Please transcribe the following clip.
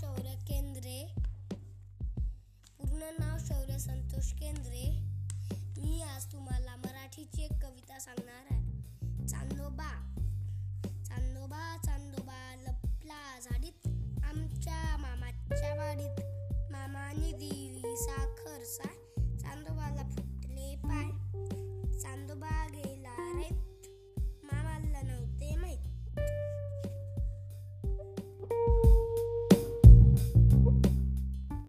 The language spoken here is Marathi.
शौर्य केंद्रे. पूर्ण नाव शौर्य संतोष केंद्रे. मी आज तुम्हाला मराठीची एक कविता सांगणार आहे. चांदोबा. चांदोबा चांदोबा लपला झाडीत. आमच्या मामाच्या वाडीत. मामाने दिली साखर साय.